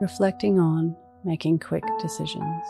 reflecting on making quick decisions.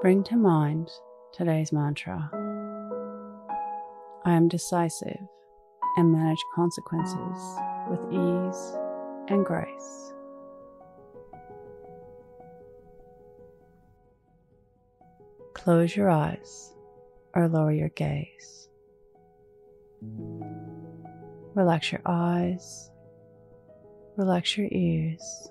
Bring to mind today's mantra I am decisive and manage consequences with ease and grace. Close your eyes or lower your gaze. Relax your eyes, relax your ears,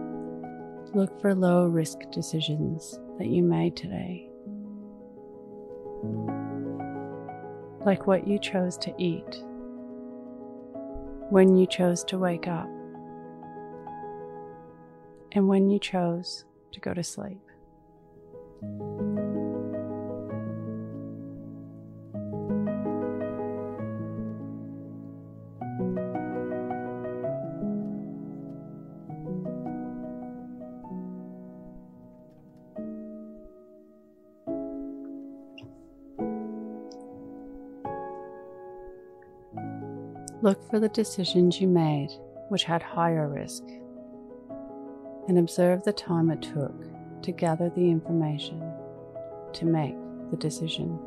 Look for low risk decisions that you made today, like what you chose to eat, when you chose to wake up, and when you chose to go to sleep. Look for the decisions you made which had higher risk and observe the time it took to gather the information to make the decision.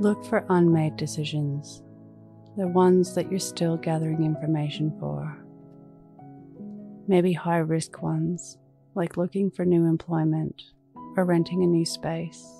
Look for unmade decisions, the ones that you're still gathering information for. Maybe high risk ones, like looking for new employment or renting a new space.